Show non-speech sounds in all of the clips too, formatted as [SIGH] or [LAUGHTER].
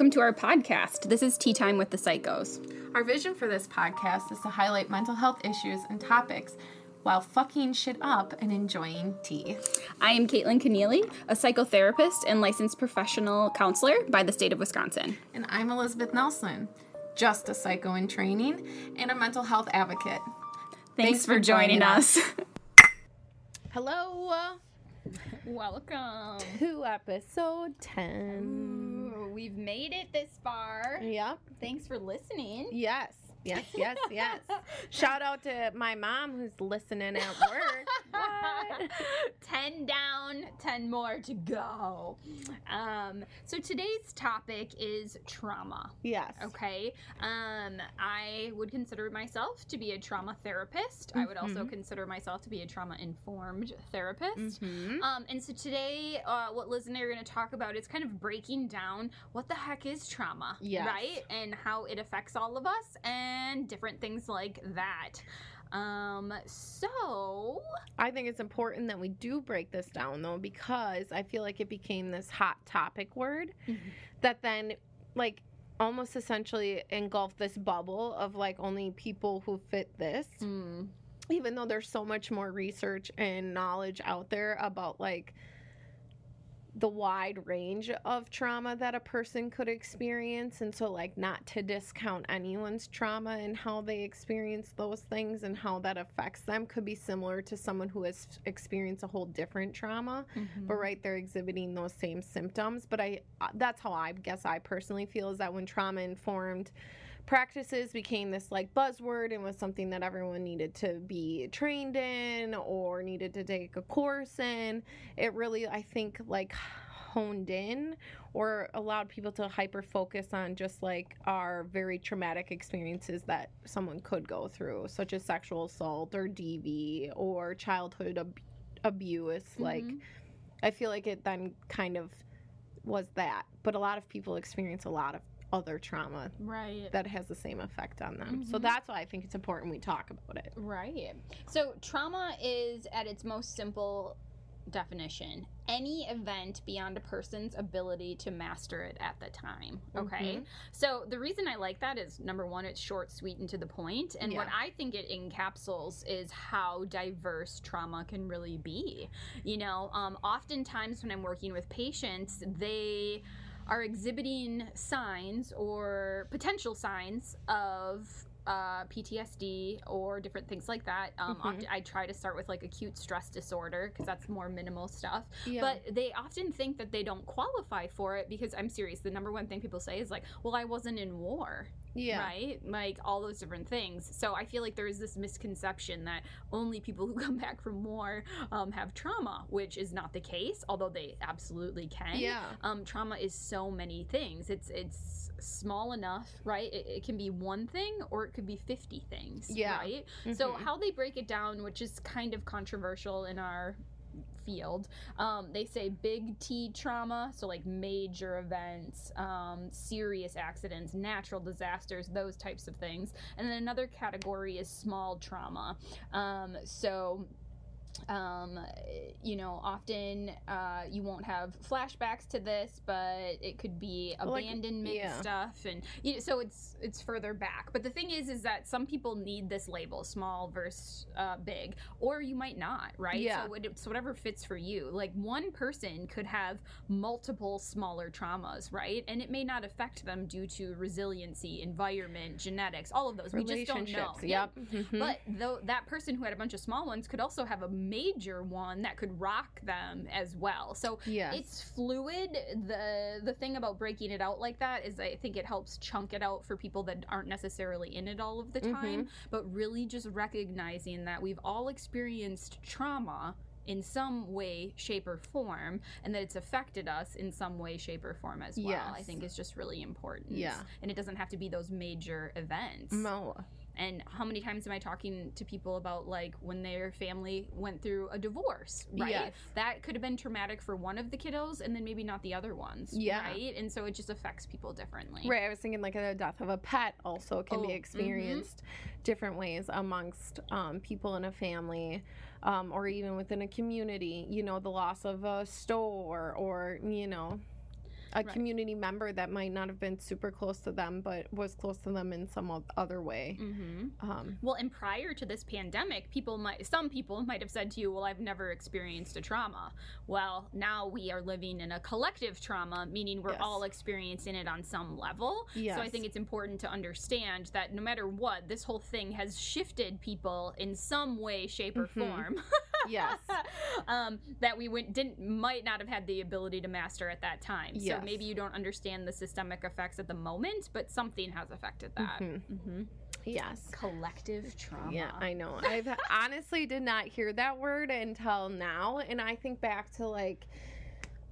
welcome to our podcast. This is Tea Time with the Psychos. Our vision for this podcast is to highlight mental health issues and topics while fucking shit up and enjoying tea. I am Caitlin Keneally, a psychotherapist and licensed professional counselor by the state of Wisconsin. And I'm Elizabeth Nelson, just a psycho in training and a mental health advocate. Thanks, Thanks for, for, joining, joining us. us. [LAUGHS] Hello. Welcome to episode 10. We've made it this far. Yep. Thanks for listening. Yes. Yes, [LAUGHS] yes, yes. Shout out to my mom who's listening at work. [LAUGHS] 10 down, 10 more to go. Um, so today's topic is trauma. Yes. Okay. Um, I would consider myself to be a trauma therapist. Mm-hmm. I would also mm-hmm. consider myself to be a trauma informed therapist. Mm-hmm. Um, and so today, uh, what Liz and I are going to talk about is kind of breaking down what the heck is trauma, yes. right? And how it affects all of us and different things like that. Um, so I think it's important that we do break this down though, because I feel like it became this hot topic word mm-hmm. that then, like, almost essentially engulfed this bubble of like only people who fit this. Mm. Even though there's so much more research and knowledge out there about like the wide range of trauma that a person could experience and so like not to discount anyone's trauma and how they experience those things and how that affects them could be similar to someone who has experienced a whole different trauma mm-hmm. but right they're exhibiting those same symptoms but i uh, that's how i guess i personally feel is that when trauma informed practices became this like buzzword and was something that everyone needed to be trained in or needed to take a course in. It really, I think, like honed in or allowed people to hyper focus on just like our very traumatic experiences that someone could go through, such as sexual assault or DV or childhood ab- abuse. Mm-hmm. Like, I feel like it then kind of was that. But a lot of people experience a lot of other trauma right that has the same effect on them mm-hmm. so that's why i think it's important we talk about it right so trauma is at its most simple definition any event beyond a person's ability to master it at the time okay mm-hmm. so the reason i like that is number one it's short sweet and to the point and yeah. what i think it encapsulates is how diverse trauma can really be you know um, oftentimes when i'm working with patients they are exhibiting signs or potential signs of uh, PTSD or different things like that. Um, mm-hmm. I try to start with like acute stress disorder because that's more minimal stuff. Yeah. But they often think that they don't qualify for it because I'm serious. The number one thing people say is like, "Well, I wasn't in war." Yeah. Right? Like all those different things. So I feel like there is this misconception that only people who [LAUGHS] come back from war um, have trauma, which is not the case, although they absolutely can. Yeah. Um, trauma is so many things. It's it's small enough, right? It, it can be one thing or it could be 50 things. Yeah. Right? Mm-hmm. So how they break it down, which is kind of controversial in our field. Um, they say big T trauma, so like major events, um, serious accidents, natural disasters, those types of things. And then another category is small trauma. Um, so um, you know, often uh, you won't have flashbacks to this, but it could be abandonment like, yeah. stuff, and you know, so it's it's further back. But the thing is, is that some people need this label, small versus uh, big, or you might not, right? Yeah. So it's whatever fits for you. Like one person could have multiple smaller traumas, right? And it may not affect them due to resiliency, environment, genetics, all of those. We just don't know. Yep. Mm-hmm. But though that person who had a bunch of small ones could also have a major one that could rock them as well. So yes. it's fluid. The the thing about breaking it out like that is I think it helps chunk it out for people that aren't necessarily in it all of the mm-hmm. time, mm-hmm. but really just recognizing that we've all experienced trauma in some way, shape, or form, and that it's affected us in some way, shape, or form as well. Yes. I think is just really important. Yeah, and it doesn't have to be those major events. No, and how many times am I talking to people about like when their family went through a divorce, right? Yes. That could have been traumatic for one of the kiddos and then maybe not the other ones. Yeah. Right. And so it just affects people differently. Right. I was thinking like the death of a pet also can oh, be mm-hmm. experienced mm-hmm. different ways amongst um, people in a family. Um, or even within a community, you know, the loss of a store or, you know, a Right. community member that might not have been super close to them, but was close to them in some other way. Mm-hmm. Um, Well, and prior to this pandemic, people might, some people might have said to you, Well, I've never experienced a trauma. Well, now we are living in a collective trauma, meaning we're Yes. all experiencing it on some level. So I think it's important to understand that no matter what, this whole thing has shifted people in some way, shape, or Mhm. form. [LAUGHS] yes. [LAUGHS] um, that we went, didn't might not have had the ability to master at that time. So maybe you don't understand the systemic effects at the moment, but something has affected that. Mhm. hmm Yes. Collective trauma. Yeah, I know. I honestly did not hear that word until now, and I think back to like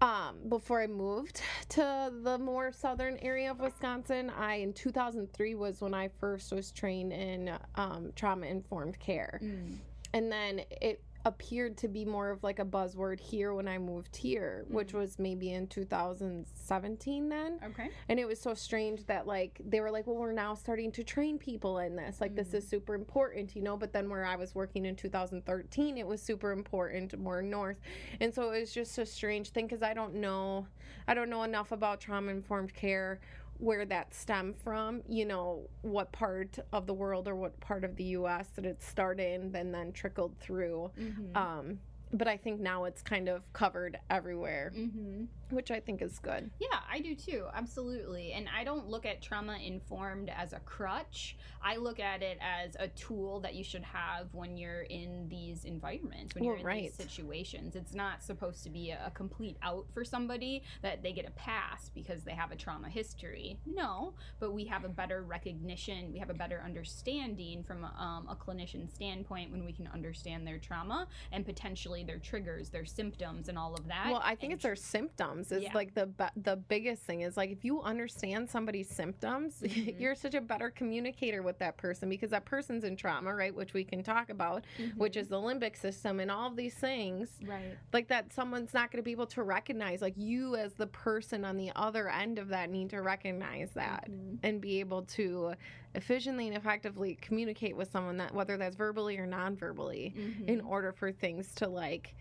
um before I moved to the more southern area of Wisconsin. I in 2003 was when I first was trained in um, trauma informed care, Mm. and then it appeared to be more of like a buzzword here when I moved here, which Mhm. was maybe in 2017 then. Okay. And it was so strange that like they were like, well, we're now starting to train people in this. Like this Mhm. is super important, you know. But then where I was working in 2013, it was super important more north, and so it was just a strange thing because I don't know, I don't know enough about trauma informed care where that stemmed from you know what part of the world or what part of the us that it started in and then trickled through Mm-hmm. um but i think now it's kind of covered everywhere mm-hmm. Which i think is good Yeah, I do too. Absolutely. And I don't look at trauma informed as a crutch. I look at it as a tool that you should have when you're in these environments, when you're in right. these situations. It's not supposed to be a, a complete out for somebody that they get a pass because they have a trauma history. No, but we have a better recognition, we have a better understanding from um, a clinician standpoint when we can understand their trauma and potentially their triggers, their symptoms, and all of that. Well, I think and it's their symptoms. Is Yeah. like the be- the biggest thing is like if you understand somebody's symptoms, [LAUGHS] Mhm. you're such a better communicator with that person because that person's in trauma, right? Which we can talk about, which Mhm. is the limbic system and all of these things. right. Like that, someone's not going to be able to recognize. Like you, as the person on the other end of that, need to recognize that Mhm. and be able to efficiently and effectively communicate with someone that whether that's verbally or non-verbally in Mhm. order for things to like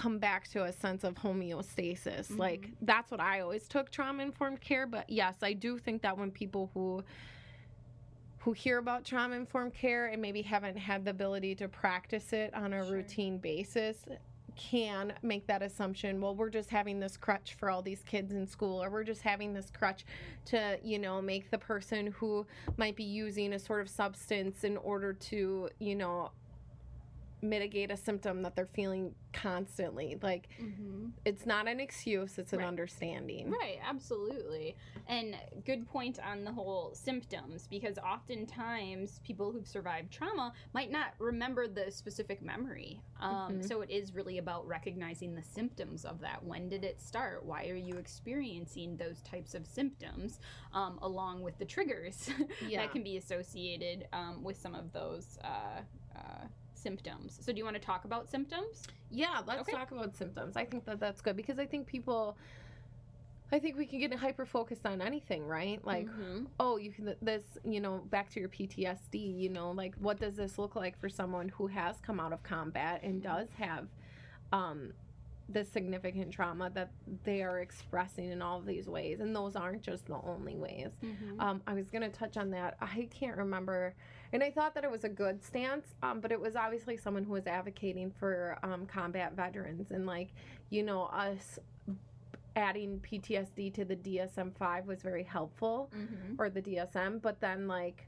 come back to a sense of homeostasis. Like Mhm. that's what I always took trauma informed care, but yes, I do think that when people who who hear about trauma informed care and maybe haven't had the ability to practice it on a Sure. routine basis can make that assumption well we're just having this crutch for all these kids in school or we're just having this crutch to you know make the person who might be using a sort of substance in order to you know mitigate a symptom that they're feeling constantly like Mhm. it's not an excuse it's an Right. understanding Right, absolutely. And good point on the whole symptoms because oftentimes people who've survived trauma might not remember the specific memory. Um, Mhm. So it is really about recognizing the symptoms of that. When did it start? Why are you experiencing those types of symptoms um, along with the triggers [LAUGHS] Yeah. that can be associated um, with some of those uh, uh, symptoms? So, do you want to talk about symptoms? Yeah, let's Okay. talk about symptoms. I think that that's good because I think people, I think we can get hyper focused on anything, right? Like, Mhm. oh, you can this, you know, back to your PTSD, you know, like what does this look like for someone who has come out of combat and does have, um, this significant trauma that they are expressing in all of these ways, and those aren't just the only ways. Mhm. Um, I was going to touch on that. I can't remember. And I thought that it was a good stance, um, but it was obviously someone who was advocating for um, combat veterans. And, like, you know, us adding PTSD to the DSM 5 was very helpful, Mhm. or the DSM. But then, like,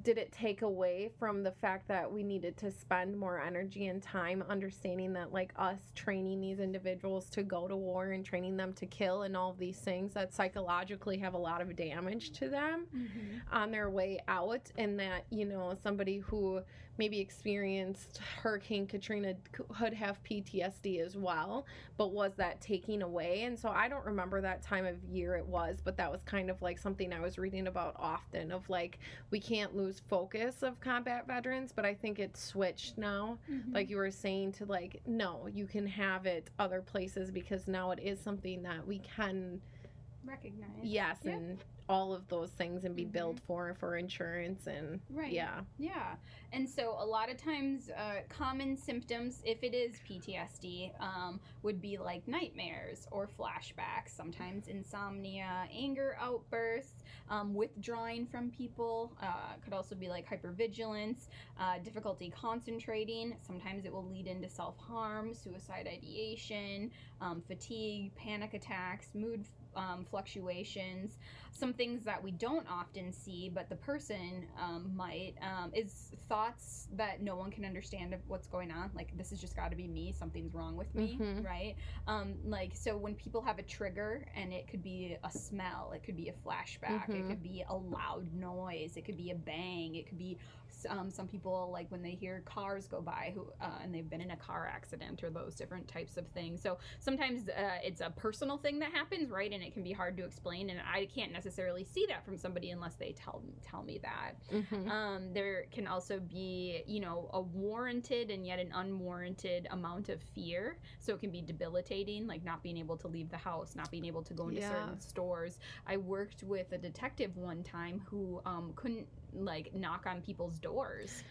did it take away from the fact that we needed to spend more energy and time understanding that like us training these individuals to go to war and training them to kill and all of these things that psychologically have a lot of damage to them Mhm. on their way out and that you know somebody who maybe experienced hurricane katrina could have ptsd as well but was that taking away and so i don't remember that time of year it was but that was kind of like something i was reading about often of like we can't lose focus of combat veterans but i think it's switched now Mhm. like you were saying to like no you can have it other places because now it is something that we can recognize. yes Yeah. and all of those things and be Mhm. billed for for insurance and Right. yeah Yeah. And so a lot of times, uh, common symptoms, if it is PTSD, um, would be like nightmares or flashbacks, sometimes insomnia, anger outbursts, um, withdrawing from people. Uh, could also be like hypervigilance, uh, difficulty concentrating. Sometimes it will lead into self harm, suicide ideation, um, fatigue, panic attacks, mood um, fluctuations. Some things that we don't often see, but the person um, might, um, is thoughts that no one can understand of what's going on. Like, this has just got to be me. Something's wrong with me, Mhm. right? Um, like, so when people have a trigger, and it could be a smell, it could be a flashback, it Mhm. could be a loud noise, it could be a bang, it could be um, some people like when they hear cars go by who uh, and they've been in a car accident or those different types of things so sometimes uh, it's a personal thing that happens right and it can be hard to explain and i can't necessarily see that from somebody unless they tell tell me that Mhm. um, there can also be you know a warranted and yet an unwarranted amount of fear so it can be debilitating like not being able to leave the house not being able to go into Yeah. certain stores i worked with a detective one time who um, couldn't like knock on people's doors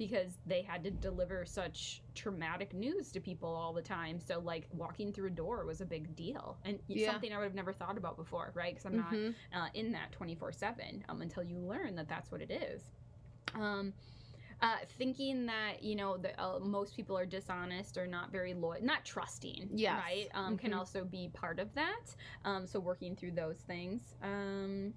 because they had to deliver such traumatic news to people all the time so like walking through a door was a big deal and Yeah. something i would have never thought about before right because i'm not Mhm. uh, in that 24 7 um, until you learn that that's what it is. Um, uh, thinking that you know that uh, most people are dishonest or not very loyal, not trusting, Yes. right, um, can Mhm. also be part of that. Um, so working through those things. Um,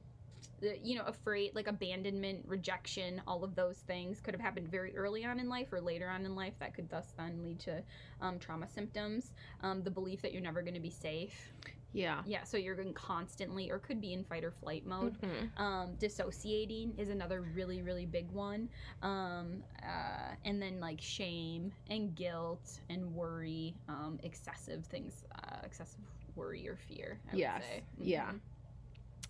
the, you know, afraid, like abandonment, rejection, all of those things could have happened very early on in life or later on in life. That could thus then lead to um, trauma symptoms. Um, the belief that you're never going to be safe. yeah Yeah, so you're going constantly, or could be in fight or flight mode. Mhm. Um, dissociating is another really, really big one. Um, uh, and then like shame and guilt and worry, um, excessive things, uh, excessive worry or fear. I Yes, would say. yeah.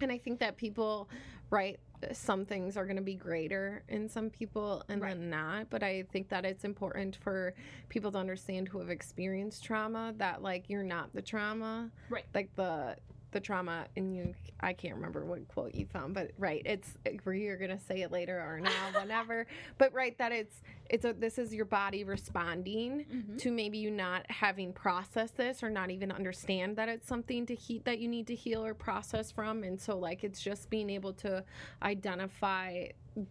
And I think that people, right, some things are going to be greater in some people and Right. then not. But I think that it's important for people to understand who have experienced trauma that, like, you're not the trauma. Right. Like, the. The trauma, and you, I can't remember what quote you found, but right, it's where you're gonna say it later or now, [LAUGHS] whenever. But right, that it's, it's a, this is your body responding Mhm. to maybe you not having processed this or not even understand that it's something to heat that you need to heal or process from and so like it's just being able to identify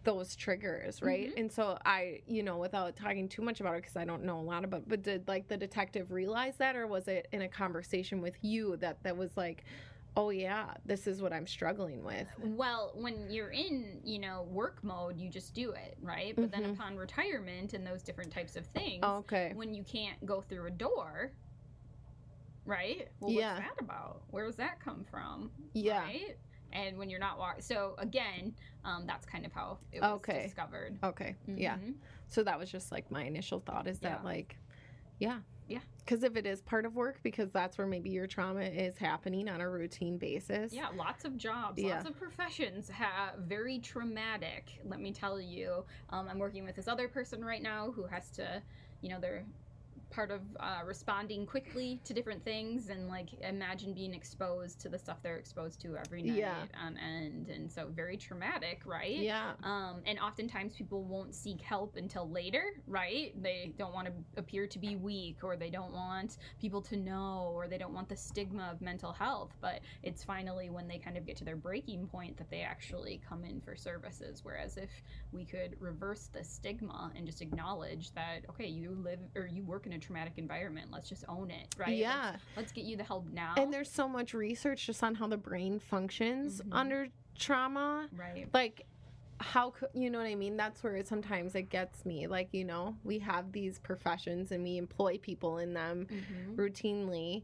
those triggers right Mhm. and so i you know without talking too much about it because i don't know a lot about but did like the detective realize that or was it in a conversation with you that that was like oh yeah this is what i'm struggling with Well, when you're in, you know, work mode, you just do it, right? But then Mhm. upon retirement and those different types of things, okay when you can't go through a door, right? Well, Yeah. what's that about? Where does that come from? Yeah. Right? And when you're not walking, so again, um, that's kind of how it was Okay. discovered. okay yeah Mhm. So that was just like my initial thought is that Yeah. like, yeah, Yeah. Because if it is part of work, because that's where maybe your trauma is happening on a routine basis. Yeah, lots of jobs, Yeah. lots of professions have very traumatic. Let me tell you, um, I'm working with this other person right now who has to, you know, they're part of uh, responding quickly to different things and like imagine being exposed to the stuff they're exposed to every night Yeah. on end and so very traumatic right Yeah. um, and oftentimes people won't seek help until later, right? They don't want to appear to be weak, or they don't want people to know, or they don't want the stigma of mental health. But it's finally when they kind of get to their breaking point that they actually come in for services. Whereas if we could reverse the stigma and just acknowledge that, okay, you live or you work in a traumatic environment, let's just own it, right? Yeah. Let's, let's get you the help now. And there's so much research just on how the brain functions Mhm. under trauma. right. Like, how could you know what I mean? That's where it, sometimes it gets me. Like, you know, we have these professions and we employ people in them Mhm. routinely,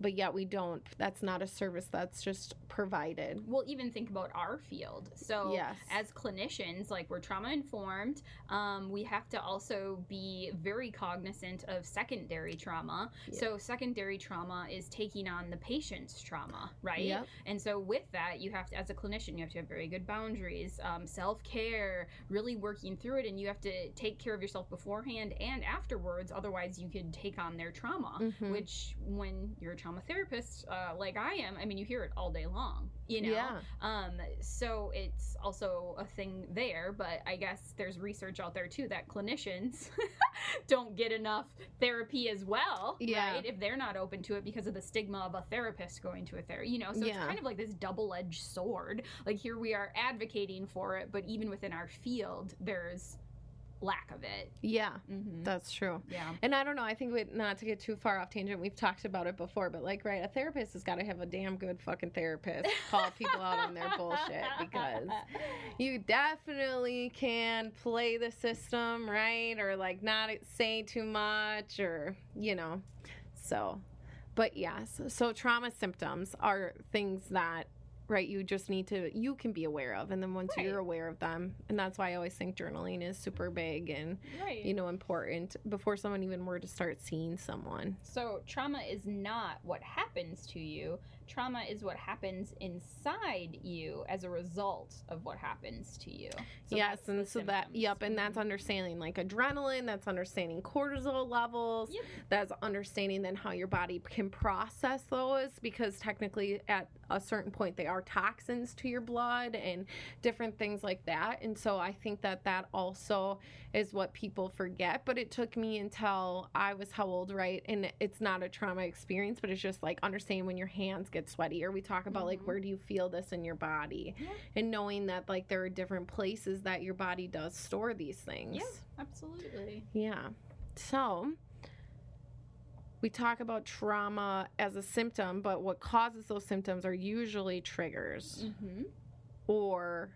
but yet we don't. That's not a service that's just provided. Well, even think about our field. So, Yes. as clinicians, like we're trauma informed, um, we have to also be very cognizant of secondary trauma. Yeah. So, secondary trauma is taking on the patient's trauma, right? Yep. And so, with that, you have to, as a clinician, you have to have very good boundaries, um, self care, really working through it, and you have to take care of yourself beforehand and afterwards. Otherwise, you could take on their trauma, Mhm. which, when you're a trauma trauma therapist uh, like I am, I mean, you hear it all day long, you know? Yeah. Um, so it's also a thing there, but I guess there's research out there too that clinicians [LAUGHS] don't get enough therapy as well, Yeah. right? If they're not open to it because of the stigma of a therapist going to a therapist, you know? So it's kind of like this double edged sword. Like here we are advocating for it, but even within our field, there's lack of it. Yeah, Mm-hmm. that's true. Yeah. And I don't know. I think we, not to get too far off tangent. We've talked about it before, but like, right, a therapist has got to have a damn good fucking therapist. [LAUGHS] Call people out on their bullshit because you definitely can play the system, right? Or like not say too much, or you know. So, but yes. So trauma symptoms are things that. Right, you just need to, you can be aware of. And then once Right. you're aware of them, and that's why I always think journaling is super big and right. you know important before someone even were to start seeing someone So, trauma is not what happens to you. Trauma is what happens inside you as a result of what happens to you. So yes and so that yep and that's Mhm. understanding like adrenaline that's understanding cortisol levels Yep. that's understanding then how your body can process those because technically at a certain point they are toxins to your blood and different things like that and so i think that that also is what people forget but it took me until i was how old right and it's not a trauma experience but it's just like understanding when your hands get sweaty or we talk about like Mhm. where do you feel this in your body Yeah. and knowing that like there are different places that your body does store these things Yeah, absolutely. yeah. So we talk about trauma as a symptom, but what causes those symptoms are usually triggers Mm-hmm. or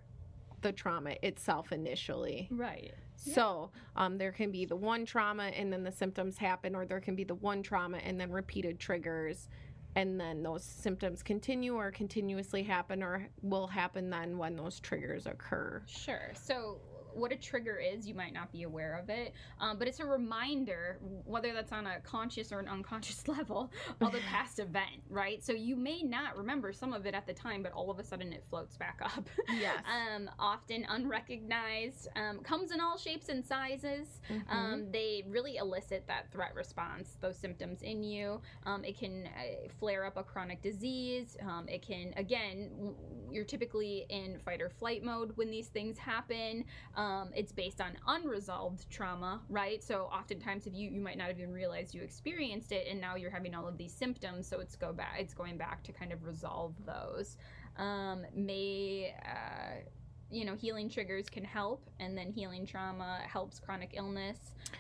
the trauma itself initially. Right. So um, there can be the one trauma and then the symptoms happen, or there can be the one trauma and then repeated triggers. And then those symptoms continue or continuously happen or will happen then when those triggers occur. Sure. So, what a trigger is, you might not be aware of it, um, but it's a reminder, whether that's on a conscious or an unconscious [LAUGHS] level, of a [LAUGHS] past event, right? So, you may not remember some of it at the time, but all of a sudden it floats back up. Yes. [LAUGHS] um, often unrecognized, um, comes in all shapes and sizes. Mhm. Um, they really elicit that threat response, those symptoms in you. Um, it can uh, flare up a chronic disease. Um, it can, again, w- you're typically in fight or flight mode when these things happen. Um, it's based on unresolved trauma, right? So oftentimes, if you you might not have even realized you experienced it, and now you're having all of these symptoms. So it's go back. It's going back to kind of resolve those. Um, may uh, you know healing triggers can help, and then healing trauma helps chronic illness.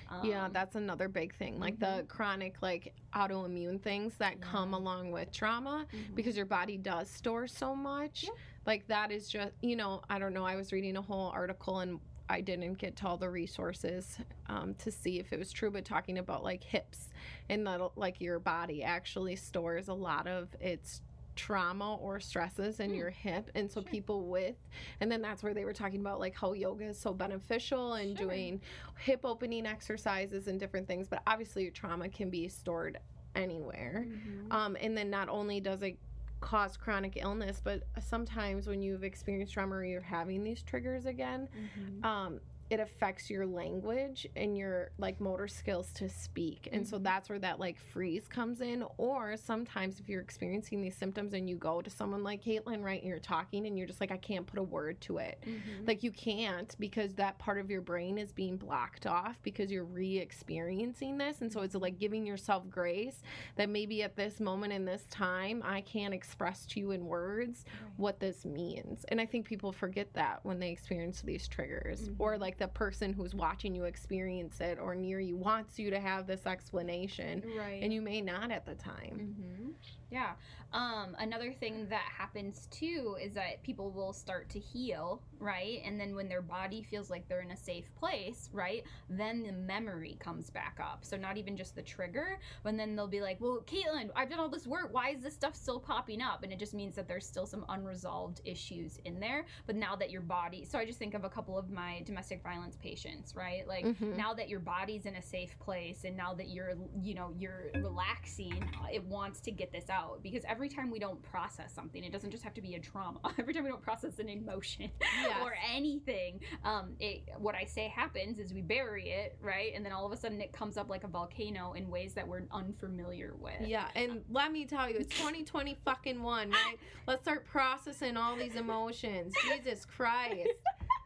Um, yeah, that's another big thing. Like the mhm. chronic, like autoimmune things that come along with trauma mhm. because your body does store so much. Yeah. Like that is just, you know, I don't know. I was reading a whole article and I didn't get to all the resources um, to see if it was true, but talking about like hips and that like your body actually stores a lot of its trauma or stresses in Hmm. your hip and so Sure. people with and then that's where they were talking about like how yoga is so beneficial and Sure. doing hip opening exercises and different things but obviously your trauma can be stored anywhere Mhm. um, and then not only does it cause chronic illness, but sometimes when you've experienced trauma or you're having these triggers again, Mhm. um, it affects your language and your like motor skills to speak. And so Mhm. that's where that like freeze comes in. Or sometimes if you're experiencing these symptoms and you go to someone like Caitlin, right, and you're talking and you're just like, I can't put a word to it. Mhm. Like you can't because that part of your brain is being blocked off because you're re-experiencing this and so it's like giving yourself grace that maybe at this moment in this time I can't express to you in words Right. what this means. And I think people forget that when they experience these triggers or Mhm. Like the person who's watching you experience it or near you wants you to have this explanation right. and you may not at the time. hmm Yeah. Um, another thing that happens too is that people will start to heal, right? And then when their body feels like they're in a safe place, right? Then the memory comes back up. So not even just the trigger, but then they'll be like, well, Caitlin, I've done all this work. Why is this stuff still popping up? And it just means that there's still some unresolved issues in there. But now that your body, so I just think of a couple of my domestic violence patients, right? Like, Mhm. now that your body's in a safe place and now that you're you know you're relaxing it wants to get this out because every time we don't process something, it doesn't just have to be a trauma. [LAUGHS] Every time we don't process an emotion [LAUGHS] Yes. or anything, um, it what I say happens is we bury it, right? And then all of a sudden it comes up like a volcano in ways that we're unfamiliar with. Yeah, and let me tell you, it's [LAUGHS] 2020 fucking one, right? Let's start processing all these emotions. Jesus Christ.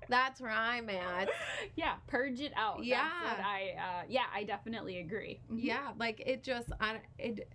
That's where I'm at. Yeah, purge it out. Yeah. That's what I uh, yeah, I definitely agree. Yeah, like it just I it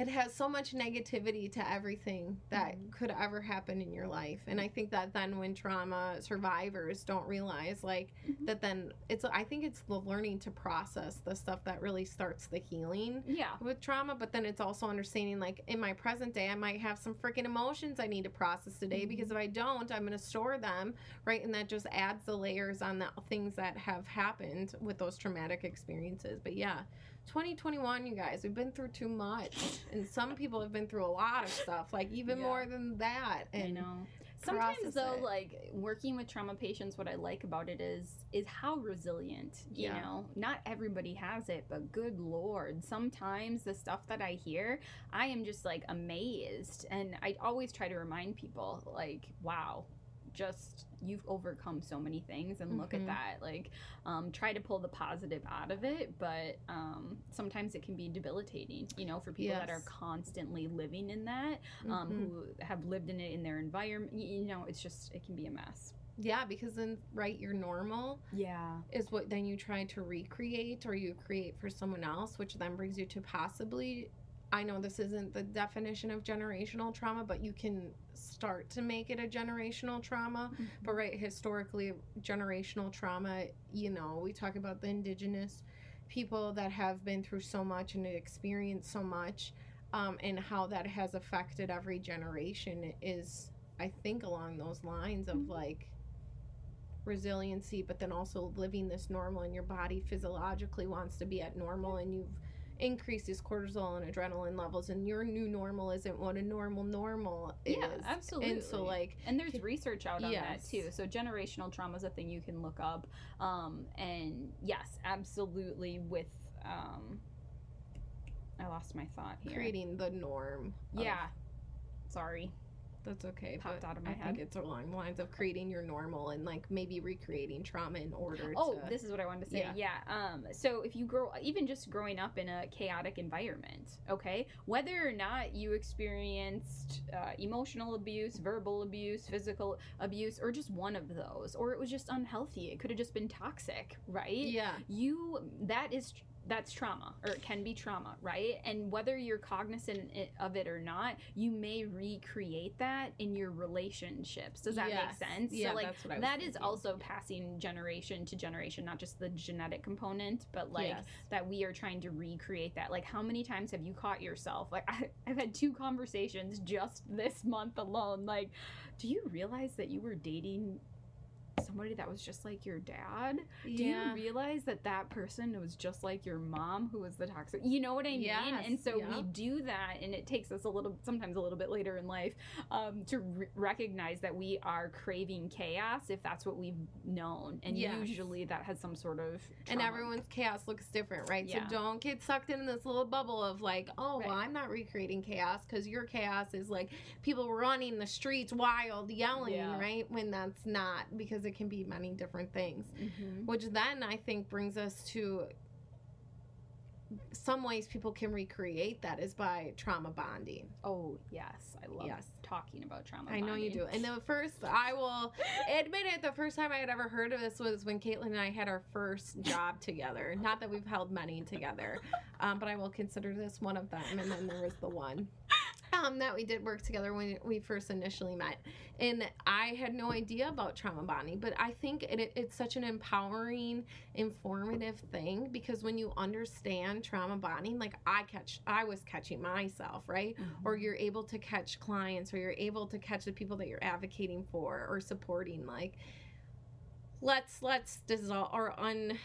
it has so much negativity to everything that Mhm. could ever happen in your life. And I think that then when trauma survivors don't realize like Mhm. that then it's I think it's the learning to process the stuff that really starts the healing. Yeah. with trauma, but then it's also understanding like in my present day, I might have some freaking emotions I need to process today Mhm. because if I don't, I'm going to store them, right? And that just adds the layers on the things that have happened with those traumatic experiences. But yeah, 2021, you guys, we've been through too much, and some people have been through a lot of stuff, like even Yeah. more than that. And I know. Sometimes though, it. like working with trauma patients, what I like about it is is how resilient. You Yeah. know, not everybody has it, but good lord, sometimes the stuff that I hear, I am just like amazed, and I always try to remind people, like, wow. Just you've overcome so many things, and look Mhm. at that. Like, um, try to pull the positive out of it, but um, sometimes it can be debilitating. You know, for people that are constantly living in that, um, Mhm. who have lived in it in their environment. You know, it's just it can be a mess. yeah, because then right, you're normal. Yeah. is what then you try to recreate or you create for someone else, which then brings you to possibly. I know this isn't the definition of generational trauma, but you can start to make it a generational trauma. But right, historically, generational trauma, you know, we talk about the indigenous people that have been through so much and experienced so much, um, and how that has affected every generation is, I think, along those lines of Mhm. like resiliency, but then also living this normal, and your body physiologically wants to be at normal, and you've increased these cortisol and adrenaline levels, and your new normal isn't what a normal normal is. Yeah, absolutely. And so, like, And there's Can- research out on Yes. that too. So generational trauma is a thing you can look up. Um, and yes, absolutely. With um, I lost my thought here. creating the norm. Yeah. Sorry. That's okay. Popped out of my I head. think it's along the lines of creating your normal and like maybe recreating trauma in order Oh, to. this is what I wanted to say. Yeah. Yeah. Um, so if you grow, even just growing up in a chaotic environment, okay, whether or not you experienced uh, emotional abuse, verbal abuse, physical abuse, or just one of those, or it was just unhealthy, it could have just been toxic, right? yeah. You that is that's trauma or it can be trauma right? And whether you're cognizant of it or not you may recreate that in your relationships. Does that Yes. make sense Yeah, so like that's what that is also passing generation to generation not just the genetic component but like Yes. that we are trying to recreate that. Like how many times have you caught yourself? Like I, i've had two conversations just this month alone. Like do you realize that you were dating somebody that was just like your dad do you realize that that person was just like your mom who was the toxic you know what i mean Yes, and so we do that and it takes us a little sometimes a little bit later in life um, to re- recognize that we are craving chaos if that's what we've known and Yes. usually that has some sort of and everyone's chaos looks different, right? Yeah. So don't get sucked in this little bubble of like, oh, well, I'm not recreating chaos because your chaos is like people running the streets wild, yelling, Yeah. right? When that's not because it can be many different things. Mhm. Which then I think brings us to some ways people can recreate that is by trauma bonding. oh yes i love Yes. talking about trauma I know you do. And the first, I will admit it, the first time I had ever heard of this was when Caitlin and I had our first job together. Not that we've held many together, [LAUGHS] um, but I will consider this one of them. And then there was the one um, that we did work together when we first initially met. And I had no idea about trauma bonding, but I think it, it's such an empowering, informative thing because when you understand trauma bonding, like I catch, I was catching myself, right? Mhm. or you're able to catch clients or you're able to catch the people that you're advocating for or supporting like let's let's dissolve or un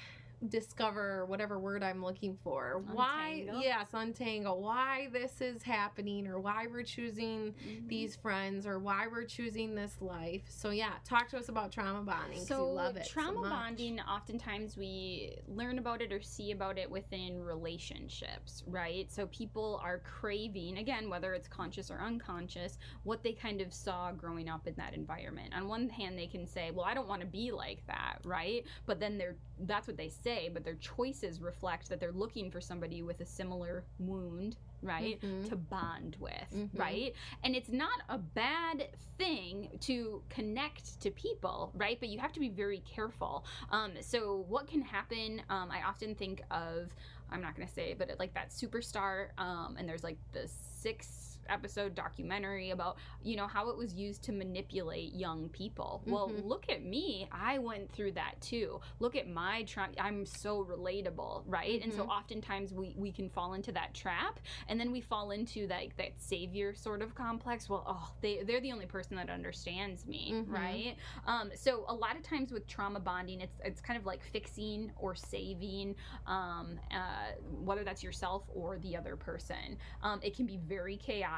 discover whatever word I'm looking for. Why, yes, untangle. Why this is happening, or why we're choosing Mhm. these friends, or why we're choosing this life. So yeah, talk to us about trauma bonding. So, love it trauma much. bonding, oftentimes we learn about it or see about it within relationships, right? So, people are craving, again, whether it's conscious or unconscious, what they kind of saw growing up in that environment. On one hand, they can say, Well, I don't want to be like that, right? But then they're that's what they say, but their choices reflect that they're looking for somebody with a similar wound, right? Mhm. To bond with, Mhm. right? And it's not a bad thing to connect to people, right? But you have to be very careful. Um, so, what can happen? Um, I often think of, I'm not going to say, it, but like that superstar, um, and there's like the six episode documentary about you know how it was used to manipulate young people. Well Mhm. look at me. I went through that too. Look at my trauma i'm so relatable right? And so Mhm. oftentimes we we can fall into that trap and then we fall into that that savior sort of complex. Well oh they they're the only person that understands me Mhm. right? Um so a lot of times with trauma bonding it's it's kind of like fixing or saving um uh whether that's yourself or the other person. Um it can be very chaotic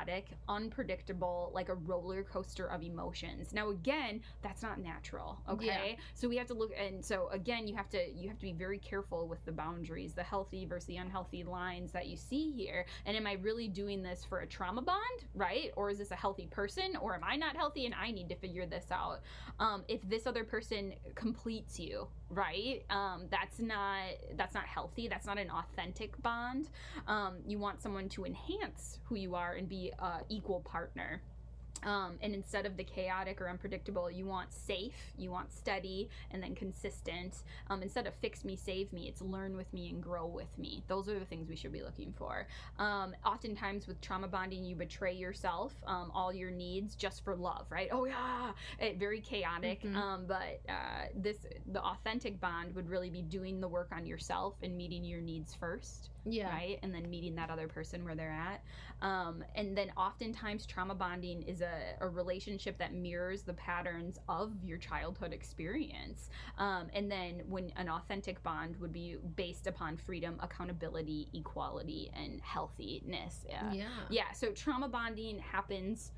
unpredictable like a roller coaster of emotions. Now again that's not natural okay? So we have to look and so again you have to you have to be very careful with the boundaries the healthy versus the unhealthy lines that you see here. And am i really doing this for a trauma bond right? Or is this a healthy person? Or am i not healthy and i need to figure this out? Um, if this other person completes you right? Um, that's not that's not healthy. That's not an authentic bond. Um, you want someone to enhance who you are and be a equal partner um, and instead of the chaotic or unpredictable, you want safe, you want steady, and then consistent. Um, instead of fix me, save me, it's learn with me and grow with me. Those are the things we should be looking for. Um, oftentimes, with trauma bonding, you betray yourself, um, all your needs, just for love, right? Oh yeah, it, very chaotic. Mhm. Um, but uh, this, the authentic bond would really be doing the work on yourself and meeting your needs first Yeah. right? And then meeting that other person where they're at. Um, and then oftentimes, trauma bonding is a, a relationship that mirrors the patterns of your childhood experience. Um, and then, when an authentic bond would be based upon freedom, accountability, equality, and healthiness. Uh, Yeah. yeah, so trauma bonding happens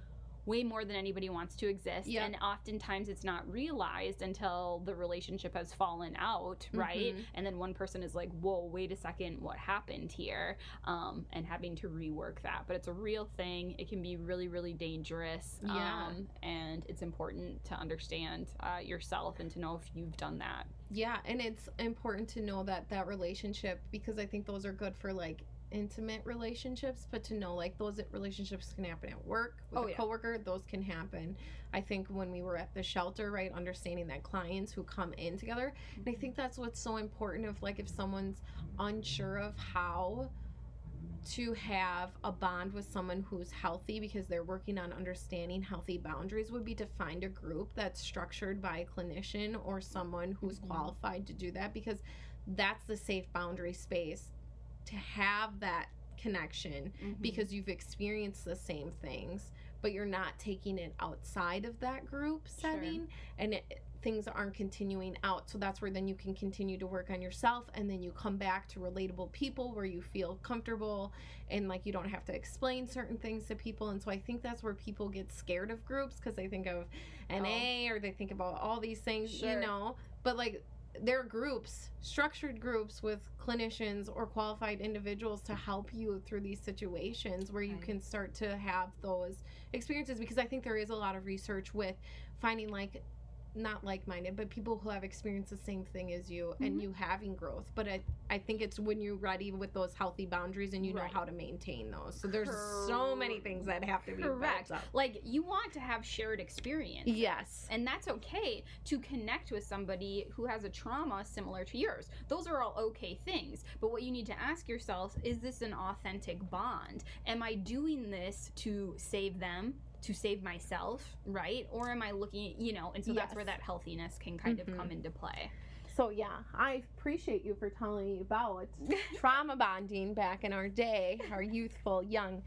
way more than anybody wants to exist. Yeah. and oftentimes it's not realized until the relationship has fallen out right? Mhm. and then one person is like whoa wait a second what happened here? Um, and having to rework that. But it's a real thing. It can be really really dangerous. Yeah. um, and it's important to understand uh, yourself and to know if you've done that. Yeah, and it's important to know that that relationship because I think those are good for like intimate relationships, but to know like those relationships can happen at work with Oh, a yeah. coworker, those can happen. I think when we were at the shelter, right, understanding that clients who come in together, and I think that's what's so important of like if someone's unsure of how to have a bond with someone who's healthy because they're working on understanding healthy boundaries would be to find a group that's structured by a clinician or someone who's Mhm. qualified to do that because that's the safe boundary space to have that connection mm-hmm. because you've experienced the same things but you're not taking it outside of that group Sure. setting and it, things aren't continuing out. So that's where then you can continue to work on yourself and then you come back to relatable people where you feel comfortable and like you don't have to explain certain things to people. And so i think that's where people get scared of groups because they think of oh. na or they think about all these things you know? But like there are groups structured groups with clinicians or qualified individuals to help you through these situations where you Right. can start to have those experiences because i think there is a lot of research with finding like not like-minded but people who have experienced the same thing as you and Mhm. you having growth but I, I think it's when you're ready with those healthy boundaries and you know how to maintain those so there's so many things that have to be Correct. like you want to have shared experience yes And that's okay to connect with somebody who has a trauma similar to yours. Those are all okay things. But what you need to ask yourself is this an authentic bond? Am I doing this to save them? To save myself, right? Or am I looking, you know, and so that's where that healthiness can kind Mhm. of come into play. so yeah i appreciate you for telling me about [LAUGHS] trauma bonding back in our day our youthful young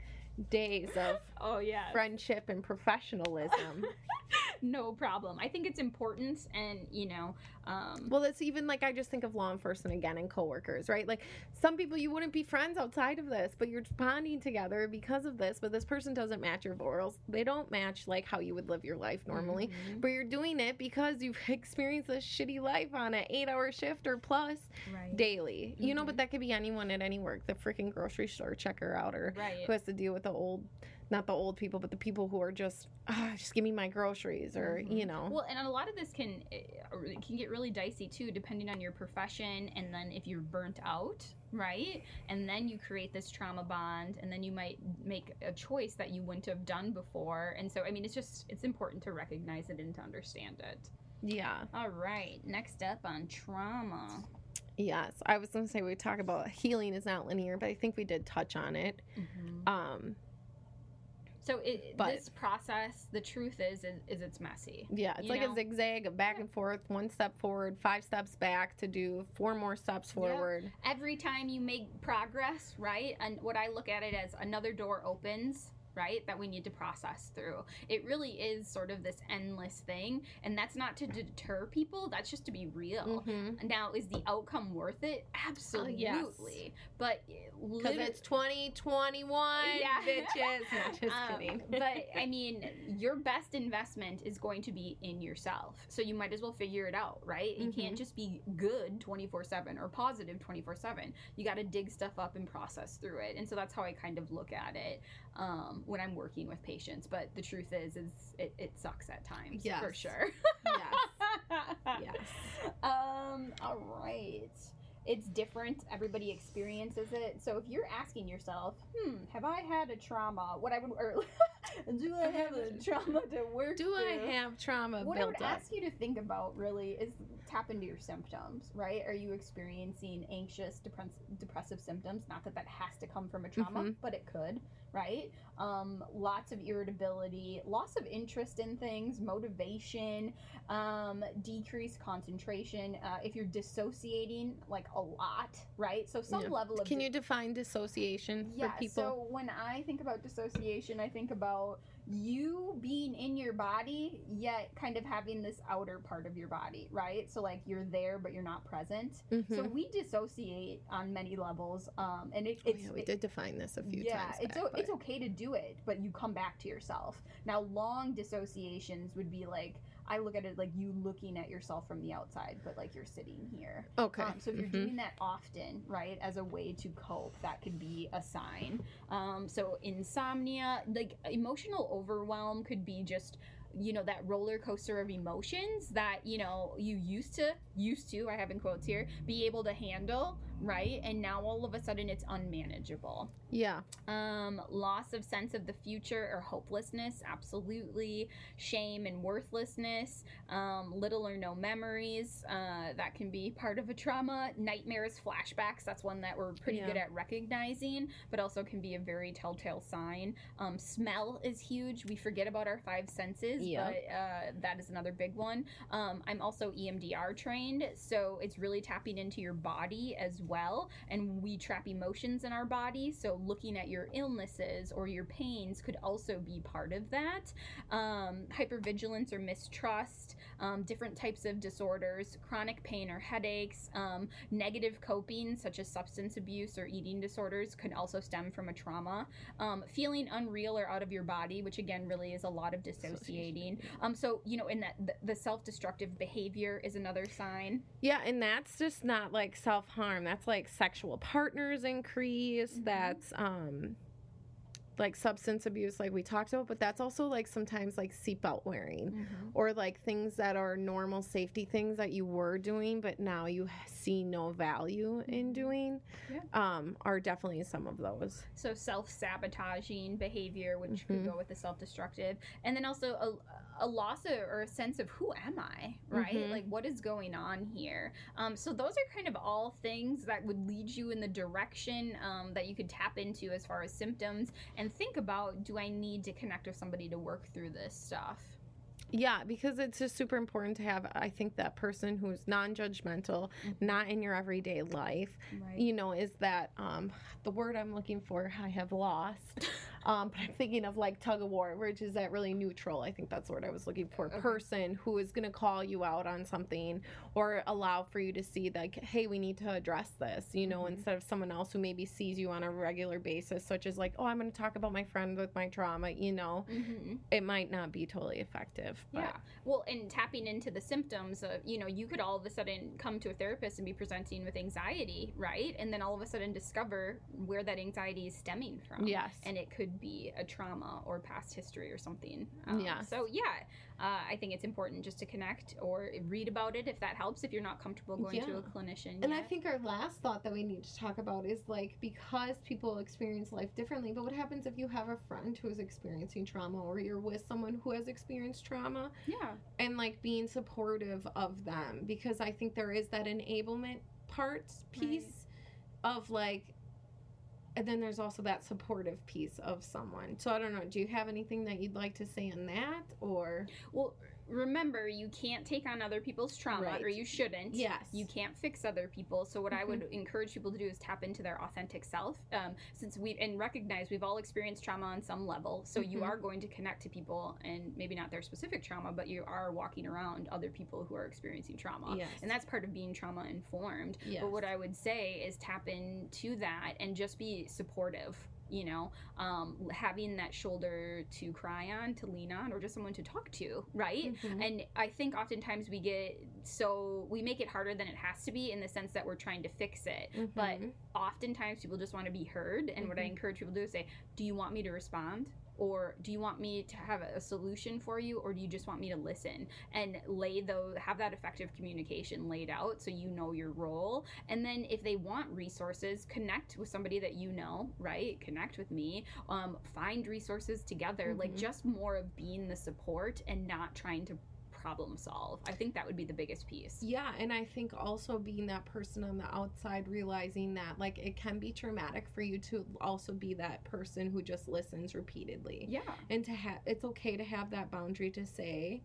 days of [LAUGHS] oh yeah friendship and professionalism. [LAUGHS] no problem. I think it's important, and you know, um, well, it's even like I just think of law enforcement again and coworkers, right? Like some people you wouldn't be friends outside of this, but you're bonding together because of this. But this person doesn't match your morals. They don't match like how you would live your life normally. mhm. But you're doing it because you've [LAUGHS] experienced a shitty life on an eight-hour shift or plus right, daily. You know, but Mhm. that could be anyone at any work. The freaking grocery store checker out or right. who has to deal with the old not the old people but the people who are just ah, just give me my groceries or Mhm. you know Well, and a lot of this can uh, it can get really dicey too, depending on your profession, and then if you're burnt out, right? And then you create this trauma bond, and then you might make a choice that you wouldn't have done before. And so, I mean, it's just it's important to recognize it and to understand it. yeah All right, next up on trauma. yes i was gonna say we talk about healing is not linear but i think we did touch on it um So it, But- this process, the truth is, is, is it's messy. yeah it's like know? a zigzag back and forth one step forward five steps back to do four more steps Yeah. forward every time you make progress, right? And what I look at it as another door opens, right? That we need to process through. It really is sort of this endless thing, and that's not to deter people. That's just to be real. Mhm. Now, is the outcome worth it? Absolutely. But because literally, it's 2021 [LAUGHS] Yeah. bitches no, [LAUGHS] just um, kidding but [LAUGHS] I mean, your best investment is going to be in yourself. So you might as well figure it out, right? You can't Mhm. just be good 24 7 or positive 24 7. You got to dig stuff up and process through it. And so that's how I kind of look at it um, when I'm working with patients. But the truth is, is it, it sucks at times for sure. yes [LAUGHS] yes Um, all right. It's different. Everybody experiences it. So if you're asking yourself, hmm, have I had a trauma? What I would, or [LAUGHS] do I have a [LAUGHS] trauma to work do i have trauma What I would up ask you to think about really is tap into your symptoms, right? Are you experiencing anxious, depress- depressive symptoms? Not that that has to come from a trauma, Mhm. but it could, right? Um, lots of irritability, loss of interest in things, motivation, um, decreased concentration. Uh, if you're dissociating like a lot, right? So some Yeah. level of Can you define dissociation yeah, for people? so when I think about dissociation, I think about you being in your body, yet kind of having this outer part of your body, right? So like you're there, but you're not present. So Mhm. we dissociate on many levels, um, and it, Oh, it's yeah, we did define this a few yeah, times. it's back, o- it's okay to do it, but you come back to yourself. Now, long dissociations would be like I look at it like you looking at yourself from the outside, but like you're sitting here. okay. Um, so if you're Mhm. doing that often, right, as a way to cope, that could be a sign. Um, so insomnia, like emotional overwhelm, could be just you know that roller coaster of emotions that you know you used to used to I have in quotes here be able to handle right and now all of a sudden it's unmanageable yeah, um, loss of sense of the future or hopelessness, absolutely. Shame and worthlessness, um, little or no memories, uh, that can be part of a trauma. Nightmares, flashbacks, that's one that we're pretty Yeah. good at recognizing, but also can be a very telltale sign. Um, smell is huge. We forget about our five senses, but uh, that is another big one. Um, I'm also EMDR trained, so it's really tapping into your body as well. And we trap emotions in our body, so looking at your illnesses or your pains could also be part of that. Um, hypervigilance or mistrust, um, different types of disorders, chronic pain or headaches, um, negative coping, such as substance abuse or eating disorders, could also stem from a trauma. Um, feeling unreal or out of your body, which again really is a lot of dissociating. Um, so you know, in that the, the self-destructive behavior is another sign. yeah, and that's just not like self harm. That's like sexual partners increase. Mhm. That's um, like substance abuse, like we talked about. But that's also like sometimes like seatbelt wearing. or like things that are normal safety things that you were doing but now you see no value in Mhm. doing Yeah. um are definitely some of those So self-sabotaging behavior, which Mhm. could go with the self-destructive, and then also a, a loss of, or a sense of who am I, right? Mhm. Like what is going on here? Um, so those are kind of all things that would lead you in the direction um, that you could tap into as far as symptoms, and think about: Do I need to connect with somebody to work through this stuff? yeah because it's just super important to have i think that person who's non-judgmental Mhm. not in your everyday life Right. you know is that um the word i'm looking for i have lost [LAUGHS] Um, but I'm thinking of like tug of war, which is that really neutral. I think that's the word I was looking for. Okay. Person who is going to call you out on something or allow for you to see like, hey, we need to address this. You know, Mhm. instead of someone else who maybe sees you on a regular basis, such as like, oh, I'm going to talk about my friend with my trauma. You know, Mm-hmm. it might not be totally effective. But Yeah. Well, and tapping into the symptoms of, you know, you could all of a sudden come to a therapist and be presenting with anxiety, right? And then all of a sudden discover where that anxiety is stemming from. Yes. And it could be a trauma or past history or something. Um, Yes. So, yeah, uh, I think it's important just to connect or read about it if that helps, if you're not comfortable going to a clinician. And I think our last thought that we need to talk about is like because people experience life differently, but what happens if you have a friend who is experiencing trauma or you're with someone who has experienced trauma yeah. and like being supportive of them because I think there is that enablement part piece of like and then there's also that supportive piece of someone. So I don't know, do you have anything that you'd like to say on that or Well, remember, you can't take on other people's trauma, Right. or you shouldn't. Yes. You can't fix other people. So what I would Mm-hmm. encourage people to do is tap into their authentic self. Um, since we and recognize we've all experienced trauma on some level, so you Mhm. are going to connect to people, and maybe not their specific trauma, but you are walking around other people who are experiencing trauma, Yes. and that's part of being trauma informed. Yes. But what I would say is tap into that and just be supportive. You know, um, having that shoulder to cry on, to lean on, or just someone to talk to, right? Mhm. And I think oftentimes we get so we make it harder than it has to be in the sense that we're trying to fix it. But Mhm. oftentimes people just want to be heard. And what I Mhm. encourage people to do is say, Do you want me to respond? Or do you want me to have a solution for you? Or do you just want me to listen and lay those, have that effective communication laid out so you know your role? And then if they want resources, connect with somebody that you know, right? Connect with me. Um, find resources together. Like Mhm. just more of being the support and not trying to problem solve. I think that would be the biggest piece. Yeah, and I think also being that person on the outside, realizing that like it can be traumatic for you to also be that person who just listens repeatedly. Yeah. And to have it's okay to have that boundary to say,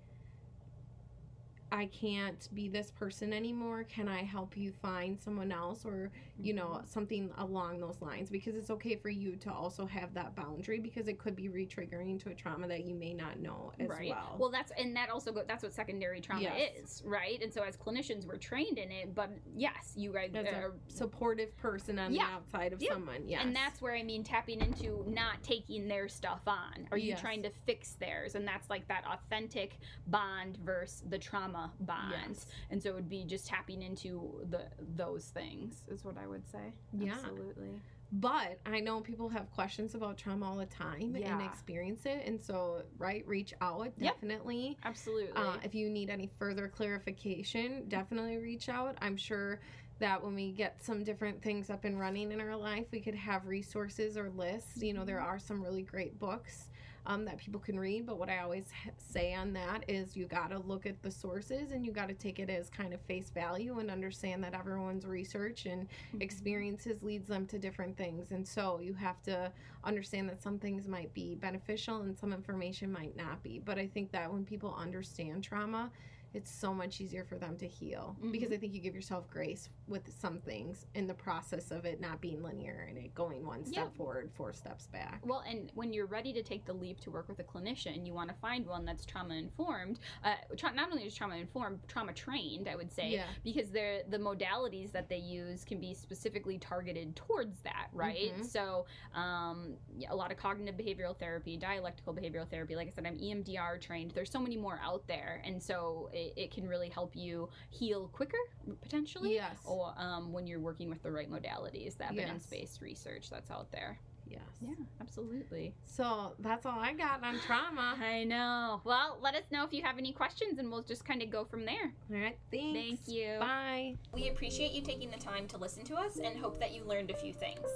I can't be this person anymore. Can I help you find someone else or, you know, Mm-hmm. something along those lines? Because it's okay for you to also have that boundary because it could be re-triggering to a trauma that you may not know as right. well. that's and that also go that's what secondary trauma Yes. is, right? And so as clinicians we're trained in it, but yes, you guys as a are supportive person on Yeah. the outside of Yeah. someone. Yes. And that's where I mean tapping into not taking their stuff on. Are you Yes. trying to fix theirs? And that's like that authentic bond versus the trauma bond. Yes. And so it would be just tapping into the those things is what I would say. Yeah. Absolutely. But I know people have questions about trauma all the time and experience it. And so, right, reach out Yep. definitely. Absolutely. Uh, if you need any further clarification, definitely reach out. I'm sure that when we get some different things up and running in our life, we could have resources or lists. You know, there Mm-hmm. are some really great books um, that people can read. But what I always say on that is you got to look at the sources and you got to take it as kind of face value and understand that everyone's research and Mhm. experiences leads them to different things and so you have to understand that some things might be beneficial and some information might not be but i think that when people understand trauma it's so much easier for them to heal because i think you give yourself grace with some things in the process of it not being linear and it going one step forward four steps back Well, and when you're ready to take the leap to work with a clinician, you want to find one that's trauma informed. Uh, tra- not only is trauma informed, trauma trained, I would say, yeah because they're the modalities that they use can be specifically targeted towards that, right? Mhm. So, um, a lot of cognitive behavioral therapy, dialectical behavioral therapy. Like I said, I'm EMDR trained. There's so many more out there, and so it, it can really help you heal quicker, potentially. yes Or um, when you're working with the right modalities, the evidence-based research that's out there. yes Yeah, absolutely. so that's all i got on trauma [LAUGHS] I know. Well, let us know if you have any questions, and we'll just kind of go from there. all right thanks Thank you. bye We appreciate you taking the time to listen to us and hope that you learned a few things.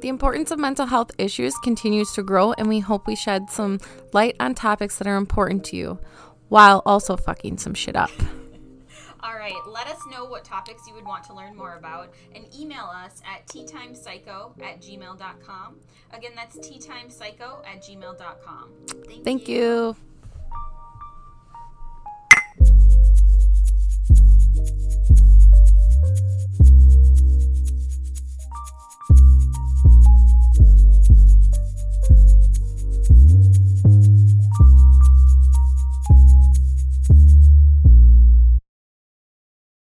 The importance of mental health issues continues to grow, and we hope we shed some light on topics that are important to you while also fucking some shit up. [LAUGHS] All right, let us know what topics you would want to learn more about and email us at teatimepsycho at gmail.com. Again, that's teatimepsycho at gmail.com. Thank, Thank you. you.